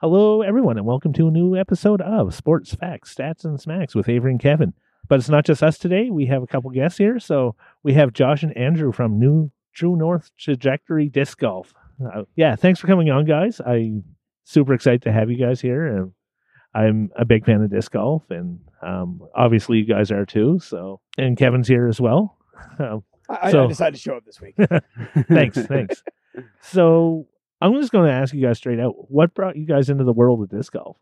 Hello, everyone, and welcome to a new episode of Sports Facts, Stats, and Smacks with Avery and Kevin. But it's not just us today. We have a couple guests here. So we have Josh and Andrew from New True North Trajectory Disc Golf. Uh, yeah, thanks for coming on, guys. I'm super excited to have you guys here. And I'm a big fan of disc golf, and um, obviously you guys are too. So, and Kevin's here as well. Um, I, So- I decided to show up this week. thanks, thanks. So I'm just going to ask you guys straight out: What brought you guys into the world of disc golf?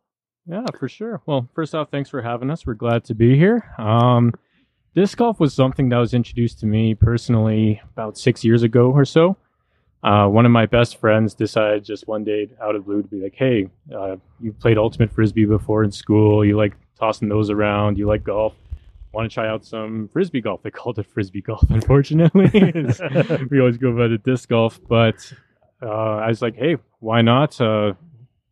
Yeah, for sure. Well, first off, thanks for having us. We're glad to be here. Um, disc golf was something that was introduced to me personally about six years ago or so. Uh, one of my best friends decided just one day out of blue to be like, "Hey, uh, you played ultimate frisbee before in school. You like tossing those around. You like golf. Want to try out some frisbee golf?" They called it frisbee golf. Unfortunately, we always go by the disc golf. But uh, I was like, "Hey, why not?" Uh,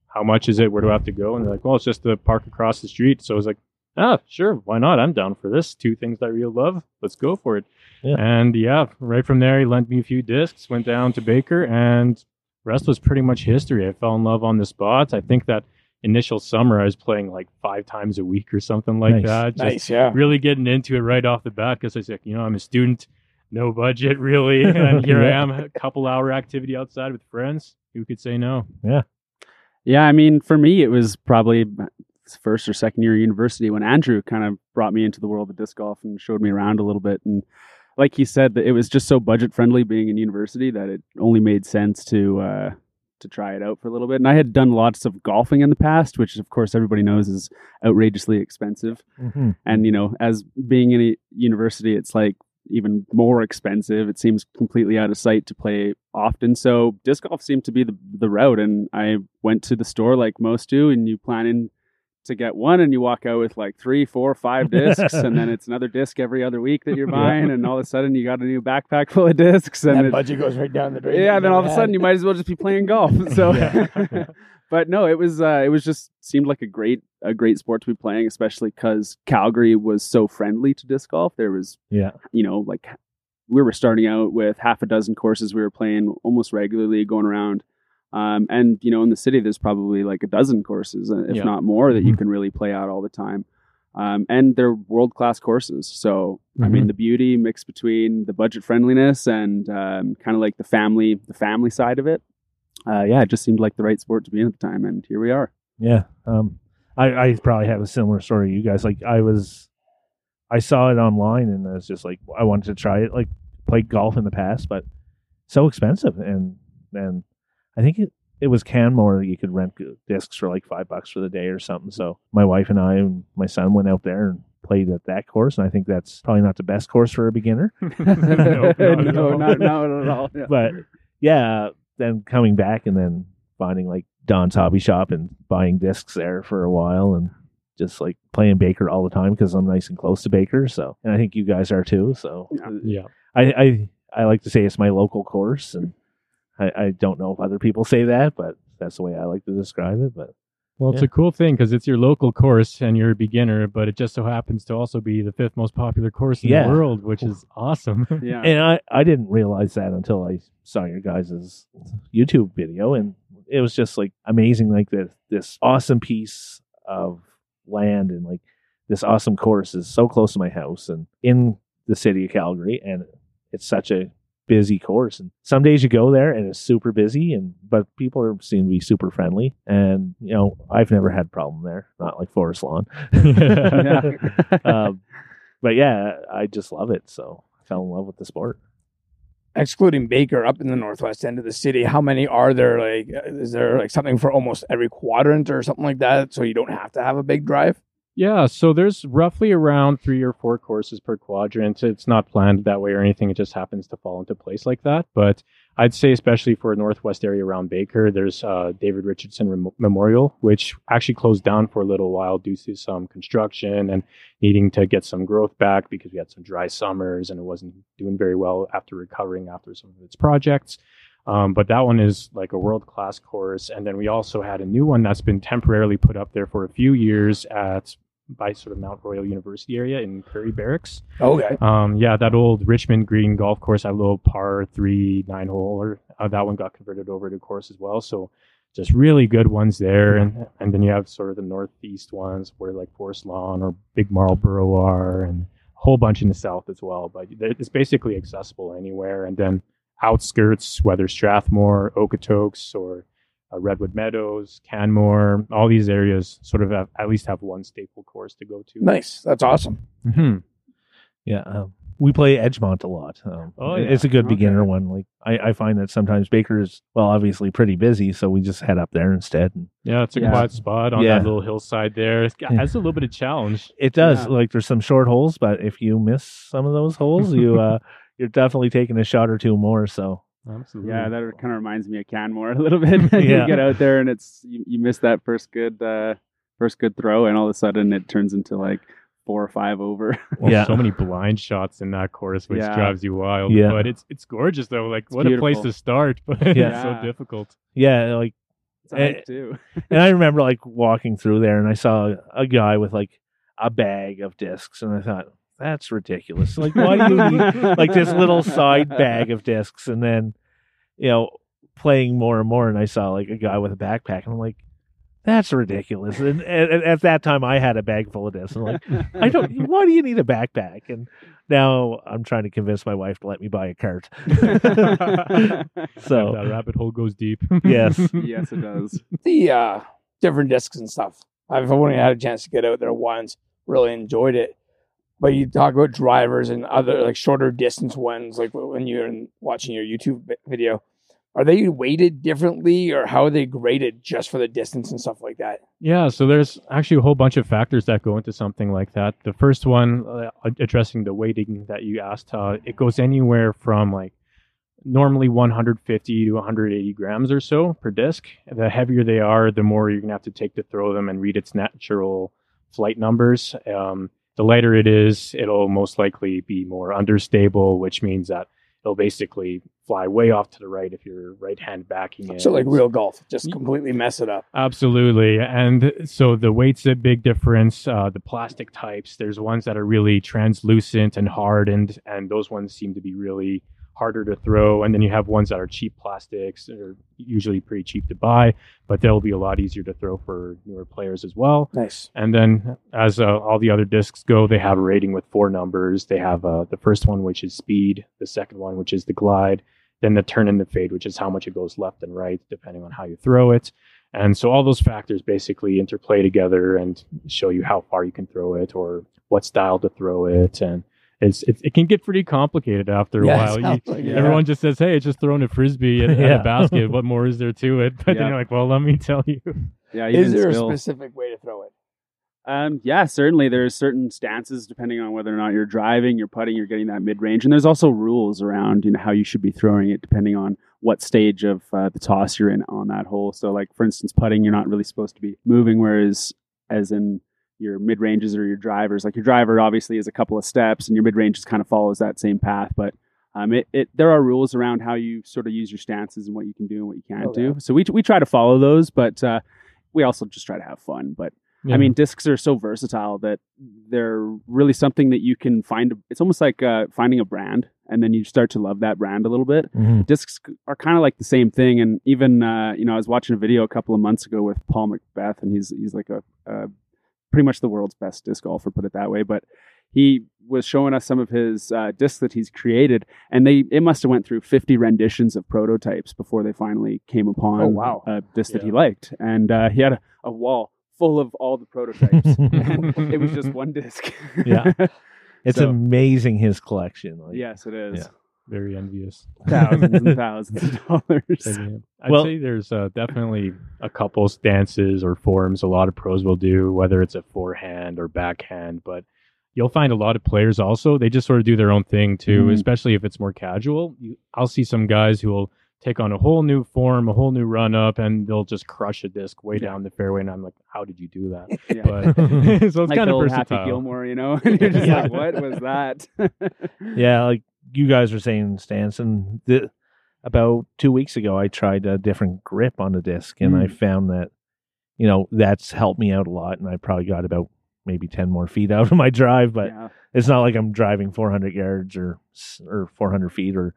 how much is it? Where do I have to go? And they're like, well, it's just the park across the street. So I was like, ah, sure, why not? I'm down for this. Two things I really love. Let's go for it. Yeah. And yeah, right from there, he lent me a few discs, went down to Baker, and rest was pretty much history. I fell in love on the spot. I think that initial summer, I was playing like five times a week or something like Nice. that. Just nice, yeah. really getting into it right off the bat because I was like, you know, I'm a student, no budget really, and here Yeah. I am, a couple hour activity outside with friends. Who could say no? Yeah, Yeah. I mean, for me, it was probably first or second year of university when Andrew kind of brought me into the world of disc golf and showed me around a little bit. And like he said, that it was just so budget friendly being in university that it only made sense to uh, to try it out for a little bit. And I had done lots of golfing in the past, which of course everybody knows is outrageously expensive. Mhm. And you know, as being in a university, it's like even more expensive. It seems completely out of sight to play often. So disc golf seemed to be the the route. And I went to the store like most do, and you plan in to get one, and you walk out with like three, four, five discs, and then it's another disc every other week that you're buying, and all of a sudden you got a new backpack full of discs, and that it- budget goes right down the drain. yeah, that then all of a sudden you might as well just be playing golf. So, Yeah. but no, it was uh, it was just seemed like a great a great sport to be playing, especially because Calgary was so friendly to disc golf. There was Yeah. you know like we were starting out with half a dozen courses we were playing almost regularly, going around. Um, and you know, in the city, there's probably like a dozen courses, uh, if Yeah. not more, that you Mhm. can really play out all the time. Um, and they're world class courses. So, I mean, the beauty mixed between the budget friendliness and um, kind of like the family, the family side of it. Uh, yeah, it just seemed like the right sport to be in at the time, and here we are. Yeah. Um, I, I probably have a similar story to you guys. Like I was, I saw it online and I was just like, I wanted to try it. Like played golf in the past, but so expensive. And then I think it, it was Canmore that you could rent discs for like five bucks for the day or something. So my wife and I and my son went out there and played at that course. And I think that's probably not the best course for a beginner. no, not at no, all. not, not at all. Yeah. but yeah, then coming back and then finding like Don's Hobby Shop and buying discs there for a while and just like playing Baker all the time because I'm nice and close to Baker. So, and I think you guys are too. So, uh, Yeah. I I, I like to say it's my local course, and I, I don't know if other people say that, but that's the way I like to describe it. But Well, it's Yeah. a cool thing because it's your local course and you're a beginner, but it just so happens to also be the fifth most popular course in Yeah. the world, which is awesome. yeah. and I I didn't realize that until I saw your guys' YouTube video, and it was just like amazing, like this this awesome piece of land and like this awesome course is so close to my house and in the city of Calgary, and it's such a busy course and some days you go there and it's super busy and but people are seem to be super friendly and you know i've never had a problem there not like forest lawn um, but yeah i just love it so i fell in love with the sport excluding Baker up in the northwest end of the city, how many are there? Like, uh, is there like something for almost every quadrant or something like that? So you don't have to have a big drive. Yeah, so there's roughly around three or four courses per quadrant. It's not planned that way or anything. It just happens to fall into place like that. But I'd say, especially for northwest area around Baker, there's uh, David Richardson Rem- Memorial, which actually closed down for a little while due to some construction and needing to get some growth back because we had some dry summers and it wasn't doing very well after recovering after some of its projects. Um, but that one is like a world class course. And then we also had a new one that's been temporarily put up there for a few years at by sort of Mount Royal University area in Currie Barracks. Okay. Um, yeah, that old Richmond Green golf course, that little par three nine hole, uh, that one got converted over to course as well. So just really good ones there, and and then you have sort of the northeast ones where like Forest Lawn or Big Marlborough are, and a whole bunch in the south as well. But it's basically accessible anywhere, and then outskirts, whether Strathmore, Okotoks, or uh, Redwood Meadows, Canmore, all these areas sort of have, at least have one staple course to go to. Nice. That's awesome. hmm Yeah, um, we play Edgemont a lot. Um, Oh, it's a good Okay. beginner one. Like I, I find that sometimes Baker's well, obviously pretty busy, so we just head up there instead. And Yeah, it's a Yeah. quiet spot on Yeah. that little hillside there. It's Yeah. has a little bit of challenge. it does Yeah. like there's some short holes, but if you miss some of those holes, you uh, you're definitely taking a shot or two more. So Absolutely. Yeah, that kind of reminds me of Canmore a little bit. you get out there and it's you, you miss that first good uh, first good throw, and all of a sudden it turns into like four or five over. Well, Yeah. so many blind shots in that course, which Yeah. drives you wild. Yeah. But it's it's gorgeous though. Like It's what a place to start, but it's Yeah. so difficult. yeah, like It's a Eh, too. and I remember like walking through there and I saw a guy with like a bag of discs and I thought that's ridiculous. Like why do you need like this little side bag of discs and then you know playing more and more and I saw like a guy with a backpack and I'm like that's ridiculous. And, and, and at that time I had a bag full of discs. And I'm like I don't why do you need a backpack? And now I'm trying to convince my wife to let me buy a cart. so that rabbit hole goes deep. Yes. yes, it does. The uh, different discs and stuff. I've only had a chance to get out there once. Really enjoyed it. But you talk about drivers and other like shorter distance ones, like when you're in- watching your YouTube video. Are they weighted differently, or how are they graded just for the distance and stuff like that? Yeah, so there's actually a whole bunch of factors that go into something like that. The first one, uh, addressing the weighting that you asked, uh, it goes anywhere from like normally 150 to 180 grams or so per disc. The heavier they are, the more you're gonna have to take to throw them and read its natural flight numbers. Um, the lighter it is, it'll most likely be more understable, which means that it'll basically fly way off to the right if you're right hand backing it. So like real golf, just completely mess it up. Absolutely. And so the weight's a big difference. Uh, the plastic types, there's ones that are really translucent and hardened, and those ones seem to be really harder to throw. And then you have ones that are cheap plastics, that are usually pretty cheap to buy, but they'll be a lot easier to throw for newer players as well. Nice. And then, as uh, all the other discs go, they have a rating with four numbers. They have uh, the first one, which is speed, the second one, which is the glide, then the turn and the fade, which is how much it goes left and right, depending on how you throw it. And so, all those factors basically interplay together and show you how far you can throw it or what style to throw it. And it's, it, it can get pretty complicated after a Yeah, while. You, like it. Everyone just says, "Hey, it's just throwing a frisbee at, at a basket. What more is there to it?" But then you're like, "Well, let me tell you." Yeah, Is there still. a specific way to throw it? Um, yeah, certainly. There's certain stances depending on whether or not you're driving, you're putting, you're getting that mid range, and there's also rules around you know how you should be throwing it depending on what stage of uh, the toss you're in on that hole. So, like for instance, putting, you're not really supposed to be moving, whereas as in your mid ranges or your drivers, like your driver obviously is a couple of steps, and your mid range just kind of follows that same path, but. Um, it, it there are rules around how you sort of use your stances and what you can do and what you can't Okay. do. So we we try to follow those, but uh, we also just try to have fun. But I mean, discs are so versatile that they're really something that you can find. It's almost like uh, finding a brand, and then you start to love that brand a little bit. Mhm. Discs are kind of like the same thing, and even uh, you know, I was watching a video a couple of months ago with Paul McBeth, and he's he's like a, a pretty much the world's best disc golfer, put it that way. But he was showing us some of his uh, discs that he's created, and they it must have went through fifty renditions of prototypes before they finally came upon Oh, wow. a disc that he liked, and uh, he had a, a wall full of all the prototypes. and it was just one disc. Yeah. It's So- amazing his collection. Like, yes, it is. Yeah. Very envious. Thousands and thousands of dollars. But, yeah, I'd Well- say there's uh, definitely a couple stances or forms a lot of pros will do, whether it's a forehand or backhand. But you'll find a lot of players also they just sort of do their own thing too, Mhm. especially if it's more casual. You, I'll see some guys who will take on a whole new form, a whole new run up, and they'll just crush a disc way down the fairway. And I'm like, how did you do that? Yeah. But so it's like kind of old versatile. Happy Gilmore, you know? And you're just Yeah. like, what was that? yeah, like you guys were saying, stance, and the, about two weeks ago, I tried a different grip on the disc, and I Mm. found that you know that's helped me out a lot, and I probably got about maybe ten more feet out of my drive, but yeah. it's not like I'm driving 400 yards or or 400 feet or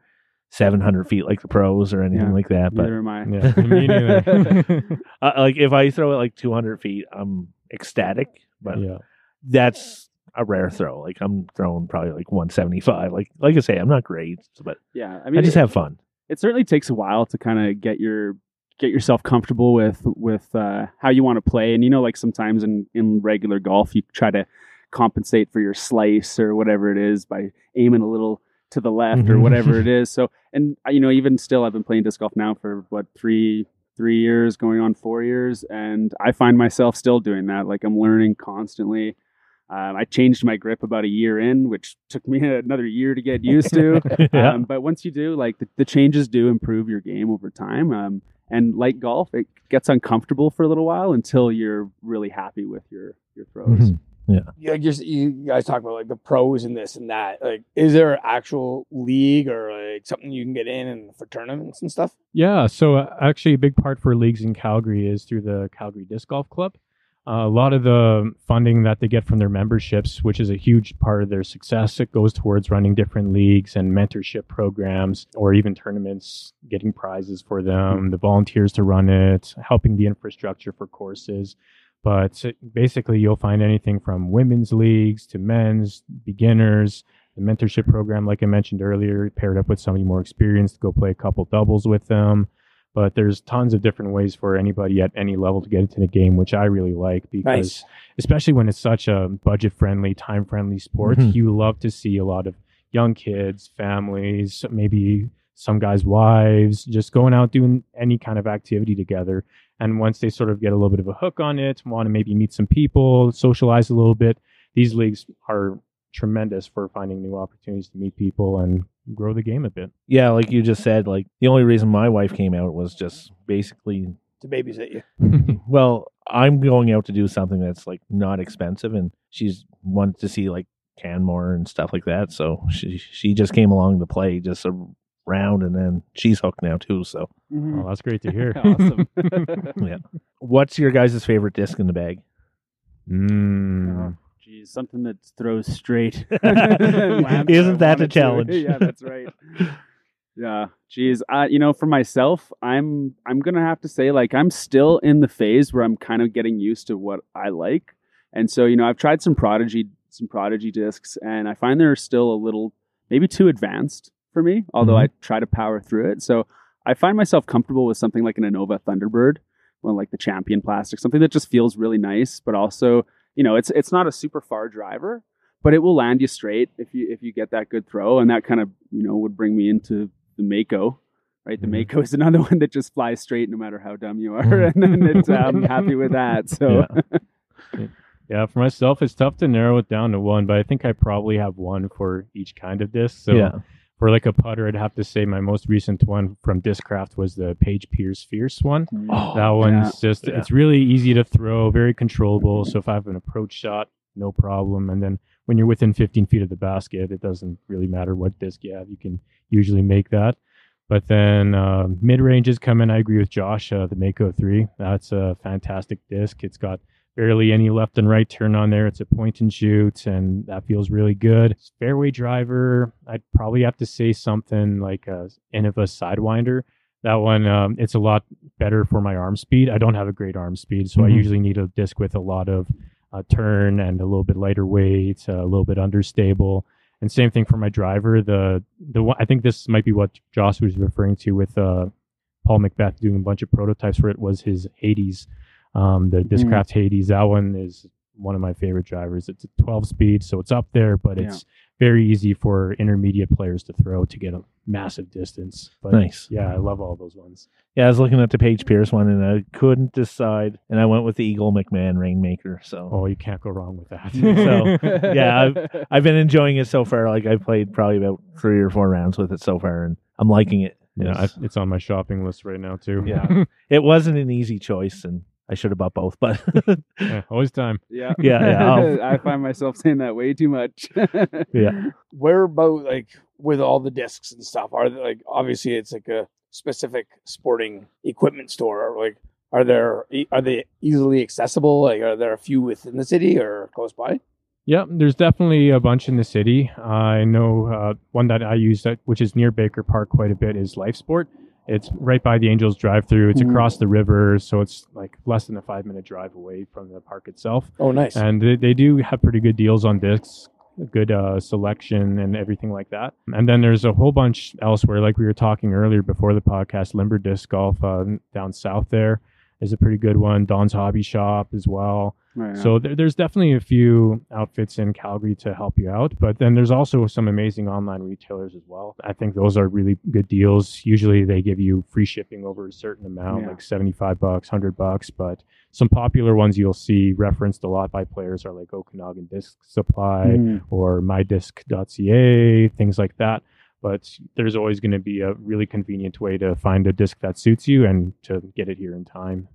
700 feet like the pros or anything Yeah. like that. But Neither am I. Yeah, uh, like if I throw it like 200 feet, I'm ecstatic. But yeah. that's a rare throw. Like I'm throwing probably like 175. Like like I say, I'm not great, but Yeah, I mean, I, just it, have fun. it certainly takes a while to kind of get your get yourself comfortable with with uh, how you want to play. And you know, like sometimes in in regular golf, you try to compensate for your slice or whatever it is by aiming a little to the left or Mhm. whatever it is. So, and you know, even still, I've been playing disc golf now for what three three years, going on four years, and I find myself still doing that. Like I'm learning constantly. Um, I changed my grip about a year in, which took me another year to get used to. yeah. Um, but once you do, like the, the changes do improve your game over time. Um, and like golf, it gets uncomfortable for a little while until you're really happy with your your throws. Mhm. you, like, just, you guys talk about like the pros and this and that. Like, is there an actual league or like something you can get in and for tournaments and stuff? Yeah, so uh, actually, a big part for leagues in Calgary is through the Calgary Disc Golf Club. A lot of the funding that they get from their memberships, which is a huge part of their success, it goes towards running different leagues and mentorship programs, or even tournaments, getting prizes for them, the volunteers to run it, helping the infrastructure for courses. But basically, you'll find anything from women's leagues to men's, beginners, the mentorship program, like I mentioned earlier, paired up with somebody more experienced to go play a couple doubles with them. But there's tons of different ways for anybody at any level to get into the game, which I really like because, Nice. especially when it's such a budget friendly, time friendly sport, Mhm. you love to see a lot of young kids, families, maybe some guys' wives, just going out doing any kind of activity together. And once they sort of get a little bit of a hook on it, want to maybe meet some people, socialize a little bit, these leagues are tremendous for finding new opportunities to meet people and grow the game a bit. yeah, like you just mm-hmm. said, like the only reason my wife came out was just basically To babysit you. well, I'm going out to do something that's like not expensive, and she's wanted to see like Canmore and stuff like that. So she she just came along to play just a round, and then she's hooked now too. So, mm-hmm. Oh, that's great to hear. Awesome. yeah. What's your guys' favorite disc in the bag? Mm. Geez, something that throws straight. Isn't that a challenge? yeah, that's right. Yeah, geez, uh, you know, for myself, I'm I'm gonna have to say, like, I'm still in the phase where I'm kind of getting used to what I like, and so you know, I've tried some prodigy some prodigy discs, and I find they're still a little maybe too advanced for me. Although I try to power through it, so I find myself comfortable with something like an Innova Thunderbird, well, like the Champion plastic, something that just feels really nice, but also you know, it's it's not a super far driver, but it will land you straight if you if you get that good throw, and that kind of you know would bring me into the Mako. Right, the Mhm. Mako is another one that just flies straight no matter how dumb you are, Mhm. and then it's, I'm happy with that. So, Yeah, for myself, it's tough to narrow it down to one, but I think I probably have one for each kind of disc. So yeah, for like a putter, I'd have to say my most recent one from Discraft was the Paige Pierce Fierce one. Oh, that one's just yeah. it's really easy to throw, very controllable. So if I have an approach shot, no problem. And then when you're within 15 feet of the basket, it doesn't really matter what disc you have. You can usually make that. But then uh, mid ranges come in. I agree with Josh. Uh, the Mako three, that's a fantastic disc. It's got barely any left and right turn on there. It's a point and shoot, and that feels really good. Fairway driver, I'd probably have to say something like a Innova Sidewinder. That one, um, it's a lot better for my arm speed. I don't have a great arm speed, so I Mhm. usually need a disc with a lot of uh, turn and a little bit lighter weight, uh, a little bit understable. And same thing for my driver. The the one, I think this might be what Josh was referring to with uh, Paul McBeth doing a bunch of prototypes for it was his Hades, um, the Discraft Hades. That one is one of my favorite drivers. It's a 12 speed, so it's up there, but Yeah. it's very easy for intermediate players to throw to get a massive distance. But Nice. Yeah, I love all those ones. yeah. I was looking at the Paige Pierce one, and I couldn't decide, and I went with the Eagle McMahon Rainmaker. So, Oh, you can't go wrong with that. So, yeah, I've, I've been enjoying it so far. Like I've played probably about three or four rounds with it so far, and I'm liking it. yeah, I, it's on my shopping list right now too. Yeah. it wasn't an easy choice, and I should have bought both, but yeah, always time. yeah, Yeah, yeah, I'll- find myself saying that way too much. yeah. Where about like with all the discs and stuff? Are there, like obviously it's like a specific sporting equipment store. Or, like, are there e- are they easily accessible? Like, are there a few within the city or close by? Yep, there's definitely a bunch in the city. Uh, I know uh, one that I use, that, which is near Baker Park quite a bit, is Life Sport. It's right by the Angels drive-through. It's Mhm. across the river, so it's like less than a five-minute drive away from the park itself. Oh, nice. And they, they do have pretty good deals on discs, good uh, selection, and everything like that. And then there's a whole bunch elsewhere, like we were talking earlier before the podcast. Limber Disc Golf uh, down south there is a pretty good one. Don's Hobby Shop as well. Right, yeah. So there, there's definitely a few outfits in Calgary to help you out, but then there's also some amazing online retailers as well. I think those are really good deals. Usually they give you free shipping over a certain amount, Yeah. like 75 bucks, 100 bucks, but some popular ones you'll see referenced a lot by players are like Okanagan Disc Supply Mhm. or mydisc.ca, things like that. But there's always going to be a really convenient way to find a disc that suits you and to get it here in time.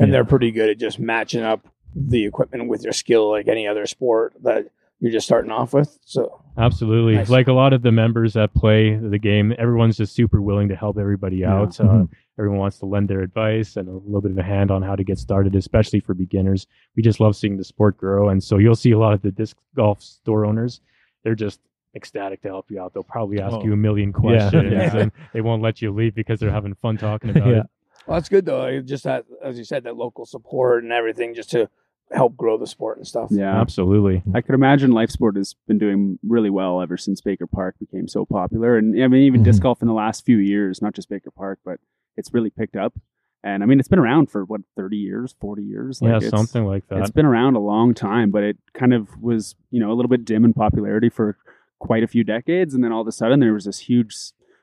and Yeah. they're pretty good at just matching up the equipment with your skill, like any other sport that you're just starting off with. So Absolutely. Nice. Like a lot of the members that play the game, everyone's just super willing to help everybody Yeah. out. Uh, Mhm. everyone wants to lend their advice and a little bit of a hand on how to get started, especially for beginners. We just love seeing the sport grow. And so you'll see a lot of the disc golf store owners, they're just ecstatic to help you out. They'll probably ask Oh. you a million questions Yeah. and they won't let you leave because they're having fun talking about Yeah. it. well, that's good though. Like, Just that, as you said, that local support and everything, just to help grow the sport and stuff. yeah. Absolutely. I could imagine Life Sport has been doing really well ever since Baker Park became so popular. And I mean, even disc Mhm. golf in the last few years, not just Baker Park, but it's really picked up. And I mean, it's been around for what, 30 years, 40 years? yeah, something like that. It's been around a long time, but it kind of was, you know, a little bit dim in popularity for quite a few decades. And then all of a sudden there was this huge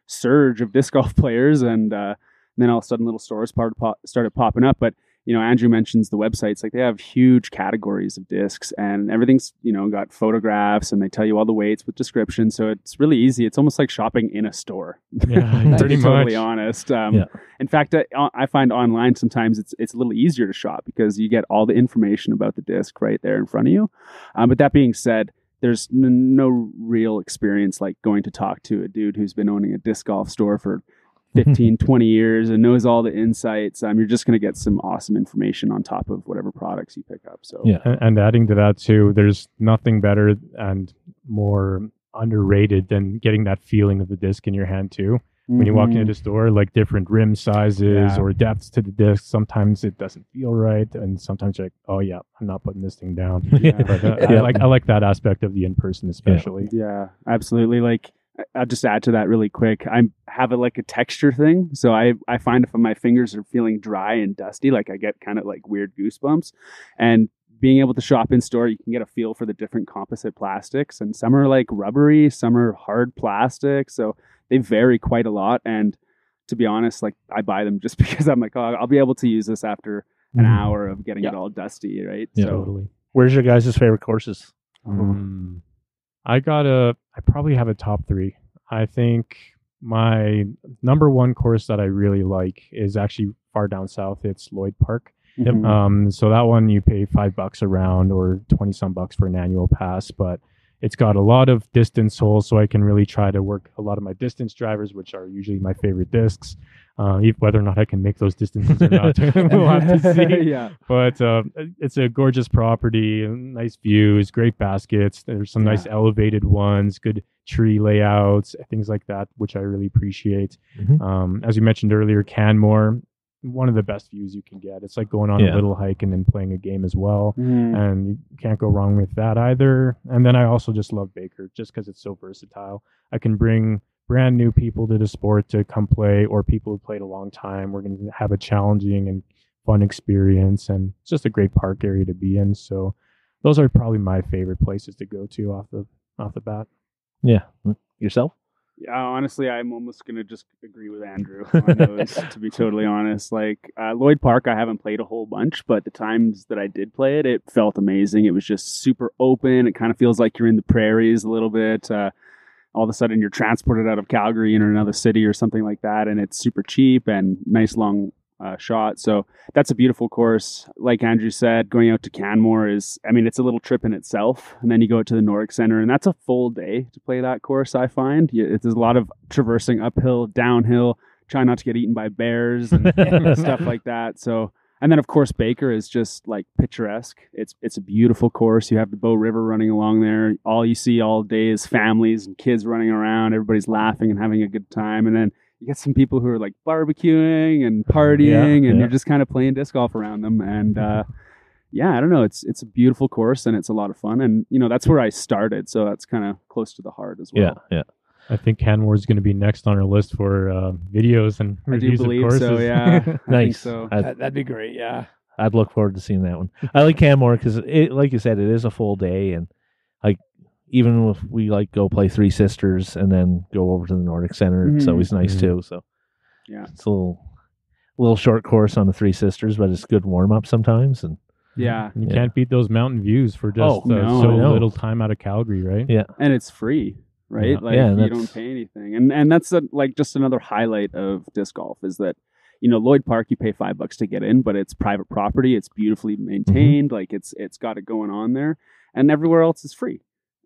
surge of disc golf players. And, uh, then all of a sudden little stores started, pop- started popping up. But, you know, Andrew mentions the websites, like they have huge categories of discs and everything's, you know, got photographs and they tell you all the weights with descriptions. So it's really easy. It's almost like shopping in a store. yeah, pretty much. totally honest. Um, Yeah. In fact, I, I find online sometimes it's it's a little easier to shop because you get all the information about the disc right there in front of you. Um, but that being said, there's n- no real experience like going to talk to a dude who's been owning a disc golf store for 15, 20 years and knows all the insights. Um, you're just going to get some awesome information on top of whatever products you pick up. So Yeah. And, and adding to that too, there's nothing better and more underrated than getting that feeling of the disc in your hand too. When you walk into the store, like different rim sizes Yeah. or depths to the disc, sometimes it doesn't feel right, and sometimes you're like, "Oh yeah, I'm not putting this thing down." Yeah. But uh, I like I like that aspect of the in person, especially. Yeah, absolutely. Like I'll just add to that really quick. I have a like a texture thing, so I I find if my fingers are feeling dry and dusty, like I get kind of like weird goosebumps. And being able to shop in store, you can get a feel for the different composite plastics, and some are like rubbery, some are hard plastic, so they vary quite a lot. And to be honest, like I buy them just because I'm like, oh, I'll be able to use this after an Mhm. hour of getting Yeah. it all dusty, right? Yeah. So Totally. Where's your guys' favorite courses? Mm. I got a. I probably have a top three. I think my number one course that I really like is actually far down south. It's Lloyd Park. mhm. Um, so that one you pay five bucks a round or twenty some bucks for an annual pass, but it's got a lot of distance holes, so I can really try to work a lot of my distance drivers, which are usually my favorite discs. Uh, whether or not I can make those distances or not, we'll have to see. yeah. But uh, it's a gorgeous property, nice views, great baskets. There's some nice elevated ones, good tree layouts, things like that, which I really appreciate. Mhm. Um, as you mentioned earlier, Canmore, one of the best views you can get. It's like going on Yeah. a little hike and then playing a game as well. Mhm. And you can't go wrong with that either. And then I also just love Baker just because it's so versatile. I can bring brand new people to the sport to come play or people who played a long time. We're going to have a challenging and fun experience. And it's just a great park area to be in. So those are probably my favorite places to go to off the off the bat. Yeah. Yourself? Yeah, honestly, I'm almost gonna just agree with Andrew on those. to be totally honest, like uh, Lloyd Park, I haven't played a whole bunch, but the times that I did play it, it felt amazing. It was just super open. It kind of feels like you're in the prairies a little bit. Uh, all of a sudden, you're transported out of Calgary into another city or something like that, and it's super cheap and nice long uh, shot. So that's a beautiful course. Like Andrew said, going out to Canmore is, I mean, it's a little trip in itself. And then you go to the Nordic Center, and that's a full day to play that course, I find. There's a lot of traversing uphill, downhill, trying not to get eaten by bears and stuff like that. So and then of course Baker is just like picturesque. It's it's a beautiful course. You have the Bow River running along there. All you see all day is families and kids running around. Everybody's laughing and having a good time. And then you get some people who are like barbecuing and partying, and yeah. you're just kind of playing disc golf around them. And uh, yeah, I don't know. It's it's a beautiful course and it's a lot of fun. And you know that's where I started, so that's kind of close to the heart as well. Yeah, yeah. I think Canmore is going to be next on our list for uh, videos and I do reviews of believe courses. so. Yeah, Nice. so. I'd, That, that'd be great. Yeah. I'd look forward to seeing that one. I like Canmore because, it, like you said, it is a full day, and like even if we like go play Three Sisters and then go over to the Nordic Center, it's Mhm. always nice Mhm. too. So Yeah. it's a little, little short course on the Three Sisters, but it's good warm up sometimes. And Yeah, You Yeah. can't beat those mountain views for just Oh, uh, no, so I know. little time out of Calgary, right? Yeah. and it's free, right? Yeah. Like Yeah, you that's- don't pay anything, and and that's a, like just another highlight of disc golf is that you know Lloyd Park you pay five bucks to get in, but it's private property. It's beautifully maintained. Like it's it's got it going on there, and everywhere else is free.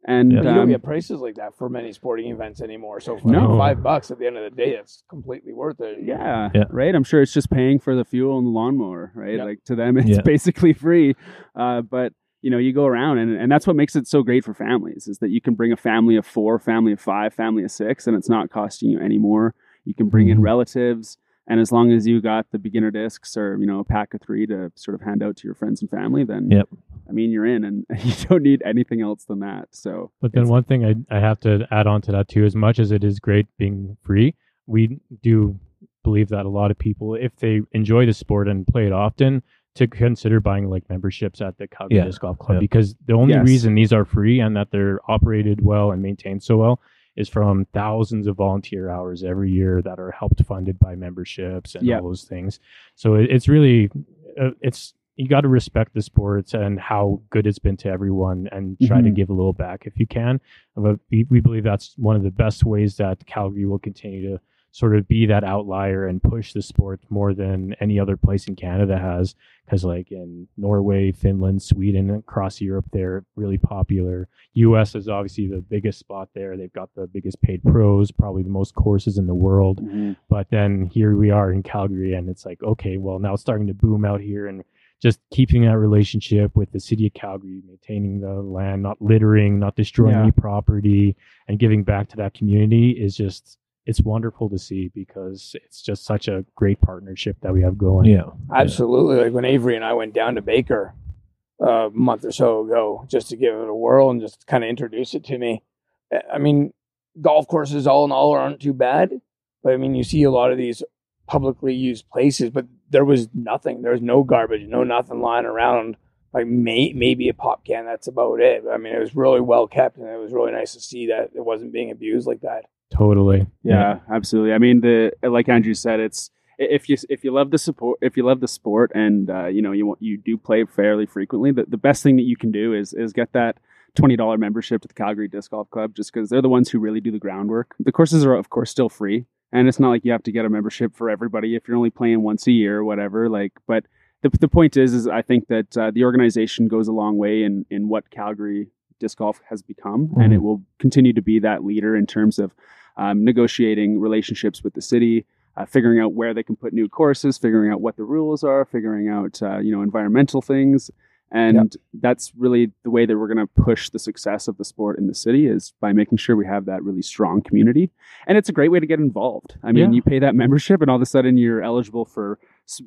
And Yeah. You don't um, get prices like that for many sporting events anymore. So No. five bucks at the end of the day, it's completely worth it. yeah, Yeah. right. I'm sure it's just paying for the fuel and the lawnmower, right? Yeah. Like to them, it's Yeah. basically free. Uh, but you know, you go around, and and that's what makes it so great for families is that you can bring a family of four, family of five, family of six, and it's not costing you any more. You can bring in Mhm. relatives, and as long as you got the beginner discs or you know a pack of three to sort of hand out to your friends and family, then Yep. I mean you're in, and you don't need anything else than that. So But then one thing I, I have to add on to that too, as much as it is great being free, we do believe that a lot of people, if they enjoy the sport and play it often, to consider buying like memberships at the Calgary Yeah, Disc Golf Club yeah. because the only Yes. reason these are free and that they're operated well and maintained so well is from thousands of volunteer hours every year that are helped funded by memberships and Yeah. all those things. So it, it's really uh, it's you got to respect the sports and how good it's been to everyone and try to Mhm. give a little back if you can. But we, we believe that's one of the best ways that Calgary will continue to sort of be that outlier and push the sport more than any other place in Canada has. Because like in Norway, Finland, Sweden, across Europe, they're really popular. U.S. is obviously the biggest spot there. They've got the biggest paid pros, probably the most courses in the world. Mm-hmm. But then here we are in Calgary, and it's like, okay, well, now it's starting to boom out here, and just keeping that relationship with the city of Calgary, maintaining the land, not littering, not destroying Yeah. any property, and giving back to that community is just. It's wonderful to see because it's just such a great partnership that we have going. yeah, Absolutely. Like when Avery and I went down to Baker uh, a month or so ago just to give it a whirl and just kind of introduce it to me. I- I mean, golf courses all in all aren't too bad, but I mean, you see a lot of these publicly used places, but there was nothing. There was no garbage, no nothing lying around. Like may, maybe a pop can. That's about it. I mean, it was really well kept, and it was really nice to see that it wasn't being abused like that. Totally. Yeah, absolutely. I mean, the like Andrew said, it's if you if you love the support, if you love the sport, and uh, you know you want you do play fairly frequently, the, the best thing that you can do is is get that twenty dollar membership to the Calgary Disc Golf Club, just because they're the ones who really do the groundwork. The courses are of course still free, and it's not like you have to get a membership for everybody if you're only playing once a year or whatever. Like, but the the point is, is I think that uh, the organization goes a long way in in what Calgary disc golf has become, and Mhm. it will continue to be that leader in terms of um, negotiating relationships with the city, uh, figuring out where they can put new courses, figuring out what the rules are, figuring out uh, you know environmental things, and that's really the way that we're going to push the success of the sport in the city is by making sure we have that really strong community, and it's a great way to get involved. I mean, Yeah. you pay that membership, and all of a sudden you're eligible for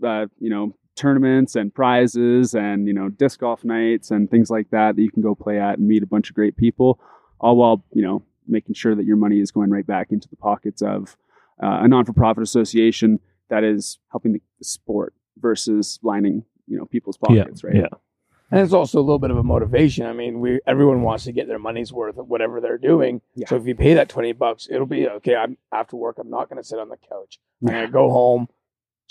uh, you know tournaments and prizes and you know disc golf nights and things like that that you can go play at and meet a bunch of great people all while you know making sure that your money is going right back into the pockets of uh, a non-for-profit association that is helping the sport versus lining you know people's Yeah, pockets right yeah. And it's also a little bit of a motivation. I mean, we everyone wants to get their money's worth of whatever they're doing. Yeah. So if you pay that twenty bucks, it'll be okay. I'm after work. I'm not going to sit on the couch. I'm going to go home,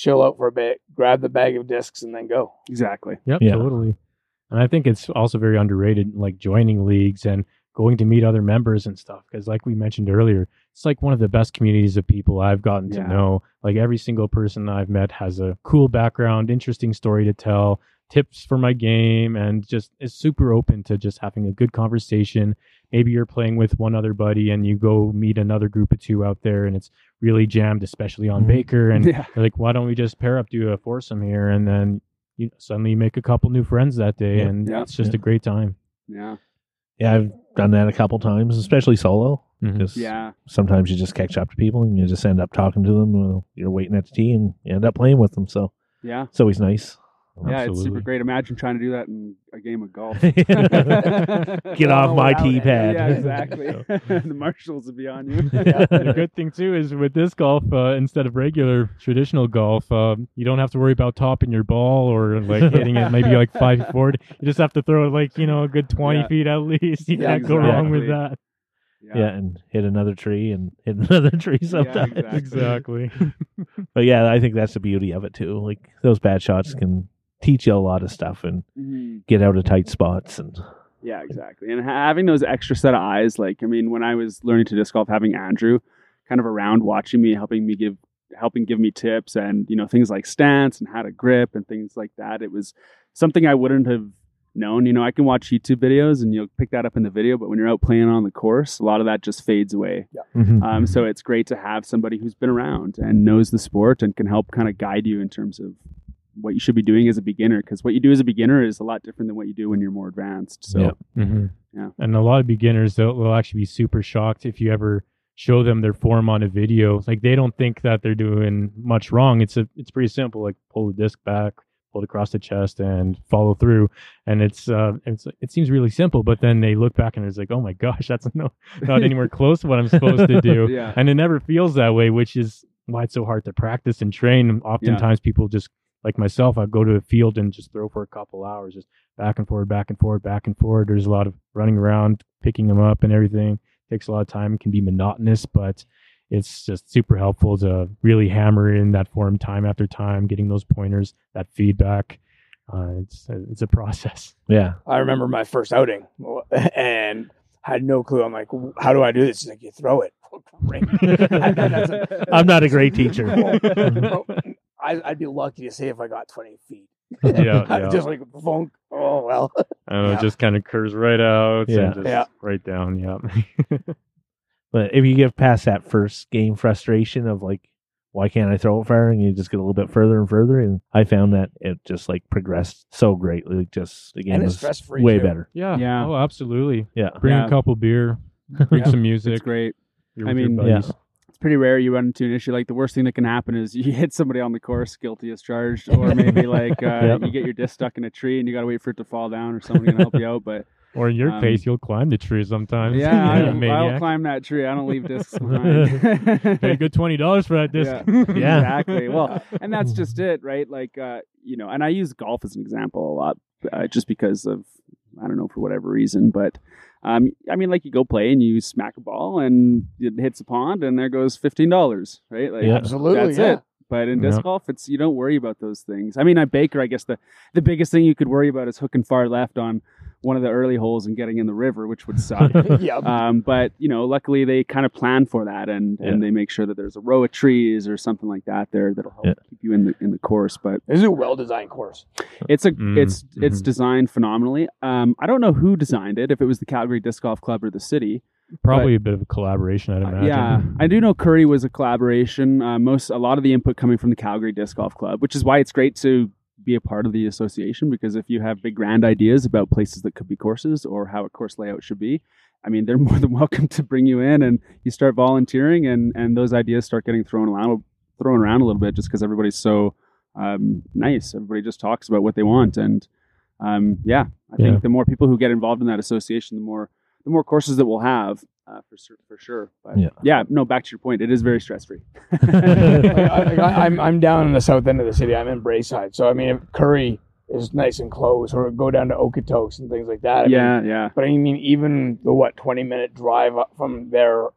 chill out for a bit, grab the bag of discs, and then go. exactly Yep, Yeah. totally. And I think it's also very underrated, like joining leagues and going to meet other members and stuff. Because, like we mentioned earlier, it's like one of the best communities of people I've gotten to know. Like every single person I've met has a cool background, interesting story to tell, tips for my game, and just is super open to just having a good conversation. Maybe you're playing with one other buddy and you go meet another group of two out there, and it's really jammed, especially on Mhm. Baker. And yeah they're like, why don't we just pair up, do a foursome here, and then you suddenly make a couple new friends that day, Yeah. and Yeah. it's just Yeah. a great time. Yeah. Yeah, I've done that a couple times, especially solo. Mhm. Just Yeah. sometimes you just catch up to people and you just end up talking to them while you're waiting at the tee and you end up playing with them. So Yeah. it's always nice. Yeah, it's super great. Imagine trying to do that in a game of golf. Get off my without tee pad. Yeah, exactly. the marshals would be on you. the good thing too is with disc golf, uh, instead of regular traditional golf, um, you don't have to worry about topping your ball or like hitting it maybe like five feet forward. You just have to throw it like you know a good twenty Yeah. feet at least. You Yeah, can't go wrong with that. yeah. yeah. and hit another tree and hit another tree sometimes. exactly. Exactly. But yeah, I think that's the beauty of it too. Like those bad shots can teach you a lot of stuff and Mhm. get out of tight spots and Yeah, exactly. And having those extra set of eyes, like I mean, when I was learning to disc golf, having Andrew kind of around watching me, helping me give, helping give me tips, and you know things like stance and how to grip and things like that. It was something I wouldn't have known. You know, I can watch YouTube videos and you'll pick that up in the video, but when you're out playing on the course, a lot of that just fades away. Mhm. Um, so it's great to have somebody who's been around and knows the sport and can help kind of guide you in terms of what you should be doing as a beginner. Because what you do as a beginner is a lot different than what you do when you're more advanced. So Yep. hmm Yeah. And a lot of beginners they'll, they'll actually be super shocked if you ever show them their form on a video. Like they don't think that they're doing much wrong. It's a it's pretty simple. Like pull the disc back, pull it across the chest, and follow through. And it's uh it's it seems really simple, but then they look back and it's like, oh my gosh, that's no not anywhere close to what I'm supposed to do. yeah. And it never feels that way, which is why it's so hard to practice and train. Oftentimes people just like myself, I go to a field and just throw for a couple hours, just back and forward, back and forward, back and forward. There's a lot of running around, picking them up, and everything. Takes a lot of time. Can be monotonous, but it's just super helpful to really hammer in that form time after time, getting those pointers, that feedback. Uh, it's it's a process. yeah. I remember my first outing and had no clue. I'm like, how do I do this? He's like, you throw it. Great. That's a- I'm not a great teacher. Well, I, I'd be lucky to say if I got 20 feet. Yeah, yeah. Just like, funk. Oh, well. I don't know, Yeah. it just kind of curves right out Yeah. and just Yeah. right down. Yeah. But if you get past that first game frustration of like, why can't I throw it far? And you just get a little bit further and further. And I found that it just like progressed so greatly. Like just the game was way too. better. yeah. Yeah. Oh, absolutely. Yeah. Bring Yeah. a couple beer, bring Yeah. some music. It's great. You're I mean, Yeah. Pretty rare you run into an issue. Like the worst thing that can happen is you hit somebody on the course guilty as charged, or maybe like uh, Yep. you get your disc stuck in a tree and you got to wait for it to fall down, or someone can help you out. But Or in your Um, case, you'll climb the tree sometimes. yeah, I, You're a I'll climb that tree. I don't leave discs behind. Pay a good twenty dollars for that disc. Yeah. Yeah. exactly. Well, and that's just it, right? Like, uh, you know, and I use golf as an example a lot, uh, just because of I don't know for whatever reason, but um, I mean, like you go play and you smack a ball and it hits a pond, and there goes fifteen dollars, right? Like, Yeah. Absolutely. that's yeah. it. But in disc Yeah. golf, it's you don't worry about those things. I mean, at Baker, I guess the the biggest thing you could worry about is hooking far left on one of the early holes and getting in the river, which would suck. yeah. um, but you know, luckily they kind of plan for that, and Yeah. and they make sure that there's a row of trees or something like that there that'll help Yeah. keep you in the in the course. But This is a well designed course. it's a Mm, it's it's mhm. designed phenomenally. Um, I don't know who designed it, if it was the Calgary Disc Golf Club or the city. Probably a bit of a collaboration, I'd Uh, imagine. yeah, I do know Currie was a collaboration. Uh, most a lot of the input coming from the Calgary Disc Golf Club, which is why it's great to be a part of the association because if you have big grand ideas about places that could be courses or how a course layout should be, I mean they're more than welcome to bring you in and you start volunteering and and those ideas start getting thrown around thrown around a little bit just because everybody's so um, nice. Everybody just talks about what they want and um, yeah, I think the more people who get involved in that association, the more the more courses that we'll have uh, for sur- for sure. But Yeah. yeah, no. Back to your point, it is very stress free. Like, I, I'm I'm down in the south end of the city. I'm in Braeside, so I mean, if Currie is nice and close, or go down to Okotoks and things like that. I mean, yeah, yeah, but I mean, even the what 20 minute drive up from there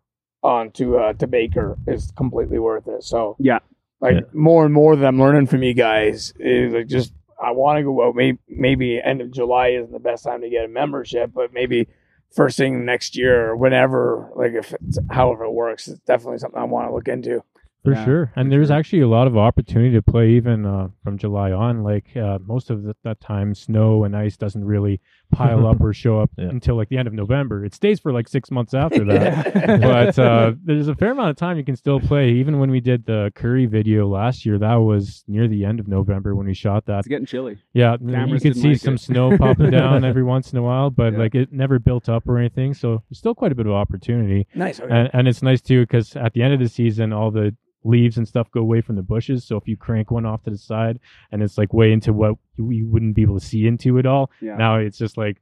on to uh, to Baker is completely worth it. So Yeah. like Yeah. more and more that I'm learning from you guys is like just I want to go out. Maybe maybe end of July isn't the best time to get a membership, but maybe first thing next year or whenever, like if it's, however it works, it's definitely something I want to look into. For Yeah, sure. And for there's sure. actually a lot of opportunity to play even uh, from July on. Like uh, most of the, that time, snow and ice doesn't really pile up or show up Yeah. until like the end of November. It stays for like six months after that. but uh, there's a fair amount of time you can still play. Even when we did the Currie video last year, that was near the end of November when we shot that. It's getting chilly. Yeah, you Cameras could didn't see like some it. snow popping down every once in a while, but Yeah. like it never built up or anything. So there's still quite a bit of opportunity nice. Okay. and, and it's nice too because at the end of the season all the leaves and stuff go away from the bushes so if you crank one off to the side and it's like way into what you, you wouldn't be able to see into at all Yeah. now it's just like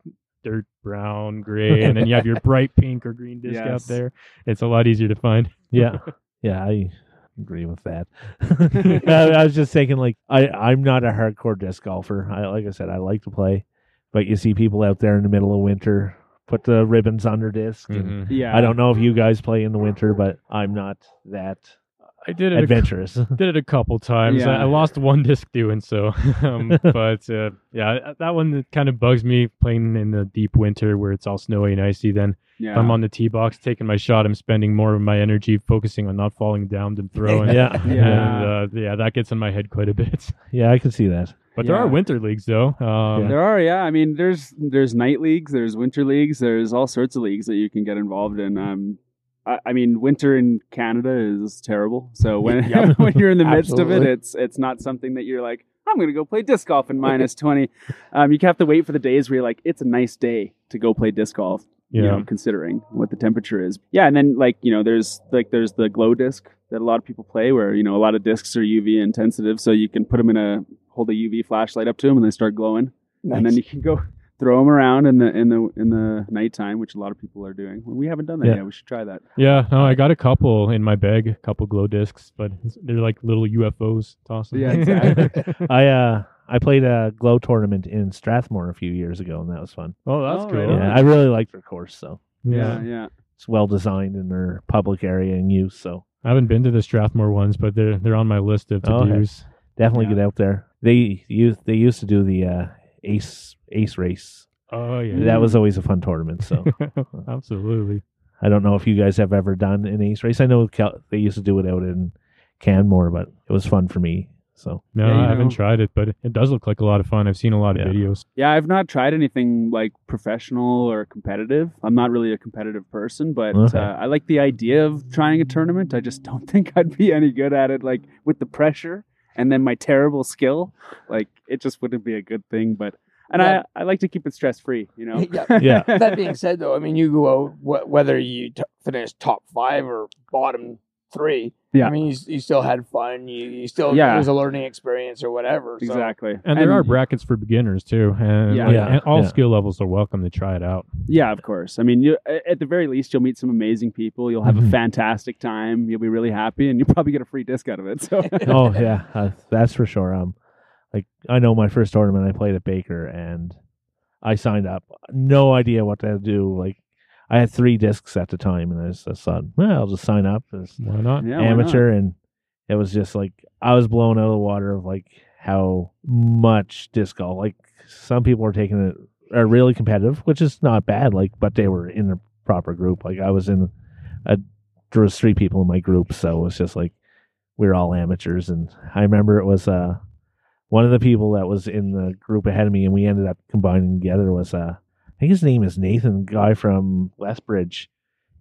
dirt brown gray and then you have your bright pink or green disc out there it's a lot easier to find Yeah, yeah, I agree with that. I, I was just thinking, like, I I'm not a hardcore disc golfer. I like I said, I like to play, but you see people out there in the middle of winter put the ribbons on their disc. and Mhm. Yeah. I don't know if you guys play in the winter, but I'm not that i did it a, adventurous. did it a couple times I, Yeah. I lost one disc doing so um, but uh, yeah that one kind of bugs me playing in the deep winter where it's all snowy and icy then Yeah. If I'm on the tee box taking my shot, I'm spending more of my energy focusing on not falling down than throwing. yeah, Yeah. And uh, yeah, that gets in my head quite a bit. yeah, I can see that. But there are winter leagues though. Um, There are, yeah. I mean, there's there's night leagues, there's winter leagues, there's all sorts of leagues that you can get involved in. Um, I, I mean, winter in Canada is terrible. So when Yep. when you're in the midst of it, it's it's not something that you're like, I'm going to go play disc golf in minus twenty. Um, you have to wait for the days where you're like, it's a nice day to go play disc golf. You know, considering what the temperature is. Yeah, and then like you know, there's like there's the glow disc that a lot of people play, where you know a lot of discs are UV intensive, so you can put them in a hold a UV flashlight up to them and they start glowing and then you can go throw them around in the in the in the nighttime, which a lot of people are doing. We haven't done that Yeah. yet. We should try that. yeah, no, I got a couple in my bag, a couple glow discs, but they're like little UFOs tossing. Yeah, exactly. I uh I played a glow tournament in Strathmore a few years ago, and that was fun. oh, that's Oh, cool. right Yeah. I really liked their course. So yeah, yeah. it's well designed in their public area and use. So I haven't been to the Strathmore ones, but they're they're on my list of to Oh, okay. definitely Yeah. get out there. They used they used to do the uh, ace ace race. Oh yeah, That was always a fun tournament. So absolutely. I don't know if you guys have ever done an ace race. I know Cal- they used to do it out in Canmore, but it was fun for me. So No, Yeah, you I haven't know- tried it, but it does look like a lot of fun. I've seen a lot of Yeah. videos. Yeah, I've not tried anything like professional or competitive. I'm not really a competitive person, but Okay. uh, I like the idea of trying a tournament. I just don't think I'd be any good at it. Like with the pressure and then my terrible skill, like it just wouldn't be a good thing. But and Yeah. I I like to keep it stress free. You know. Yeah. Yeah. that being said, though, I mean, you go out wh- whether you t- finish top five or bottom three. Yeah. I mean, you, you still had fun. You, you still Yeah. it was a learning experience or whatever. so- Exactly. And, there are brackets for beginners too, and, Yeah. like, Yeah, and all yeah. skill levels are welcome to try it out. Yeah, of course. I mean, you, at the very least, you'll meet some amazing people. You'll have a Mhm. fantastic time. You'll be really happy, and you'll probably get a free disc out of it. So, oh yeah, uh, that's for sure. Um, like I know my first tournament I played at Baker, and I signed up, no idea what to do. Like I had three discs at the time, and I just, I thought, well, I'll just sign up as Why not? yeah, why not? amateur, and it was just like I was blown out of the water of like how much disc golf. Like some people were taking it are really competitive, which is not bad. Like, but they were in a proper group. Like I was in a there was three people in my group, so it was just like we were all amateurs. And I remember it was uh one of the people that was in the group ahead of me, and we ended up combining together was uh I think his name is Nathan, guy from Westbridge,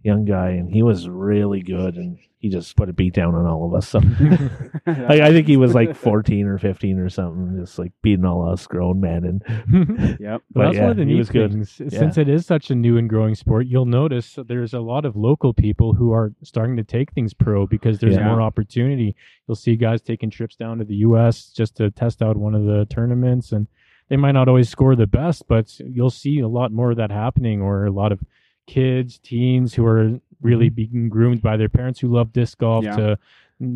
young guy, and he was really good, and he just put a beat down on all of us. So like, I think he was like 14 or 15 or something, just like beating all us grown men. And Yep. But Well, that's yeah, one of the he neat was good. things. Since it is such a new and growing sport, you'll notice that there's a lot of local people who are starting to take things pro because there's Yeah. more opportunity. You'll see guys taking trips down to the U.S. just to test out one of the tournaments, and they might not always score the best, but you'll see a lot more of that happening, or a lot of kids, teens who are really being groomed by their parents who love disc golf Yeah. to